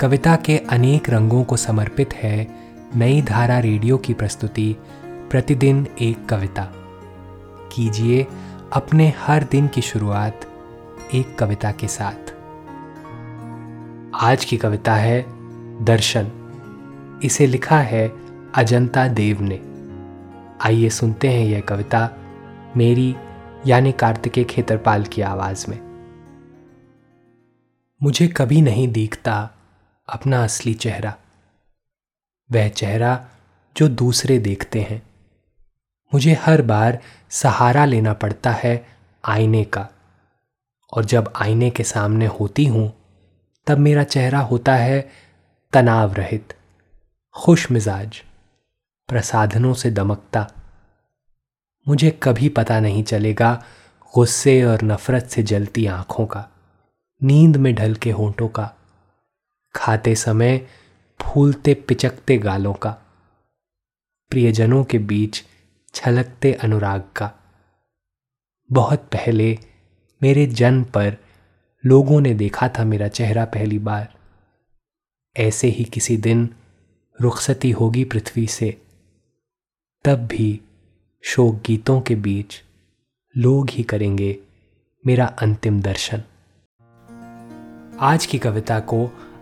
कविता के अनेक रंगों को समर्पित है नई धारा रेडियो की प्रस्तुति, प्रतिदिन एक कविता। कीजिए अपने हर दिन की शुरुआत एक कविता के साथ। आज की कविता है दर्शन। इसे लिखा है अजंता देव ने। आइए सुनते हैं यह कविता मेरी, यानी कार्तिकेय खेतरपाल की आवाज़ में। मुझे कभी नहीं दिखता अपना असली चेहरा। वह चेहरा जो दूसरे देखते हैं। मुझे हर बार सहारा लेना पड़ता है आईने का। और जब आईने के सामने होती हूँ, तब मेरा चेहरा होता है तनाव रहित, खुश मिजाज, प्रसाधनों से दमकता। मुझे कभी पता नहीं चलेगा गुस्से और नफरत से जलती आँखों का, नींद में ढल के होंठों का। खाते समय फूलते पिचकते गालों का, प्रियजनों के बीच छलकते अनुराग का। बहुत पहले मेरे जन्म पर लोगों ने देखा था मेरा चेहरा पहली बार। ऐसे ही किसी दिन रुखसती होगी पृथ्वी से। तब भी शोक गीतों के बीच लोग ही करेंगे मेरा अंतिम दर्शन। आज की कविता को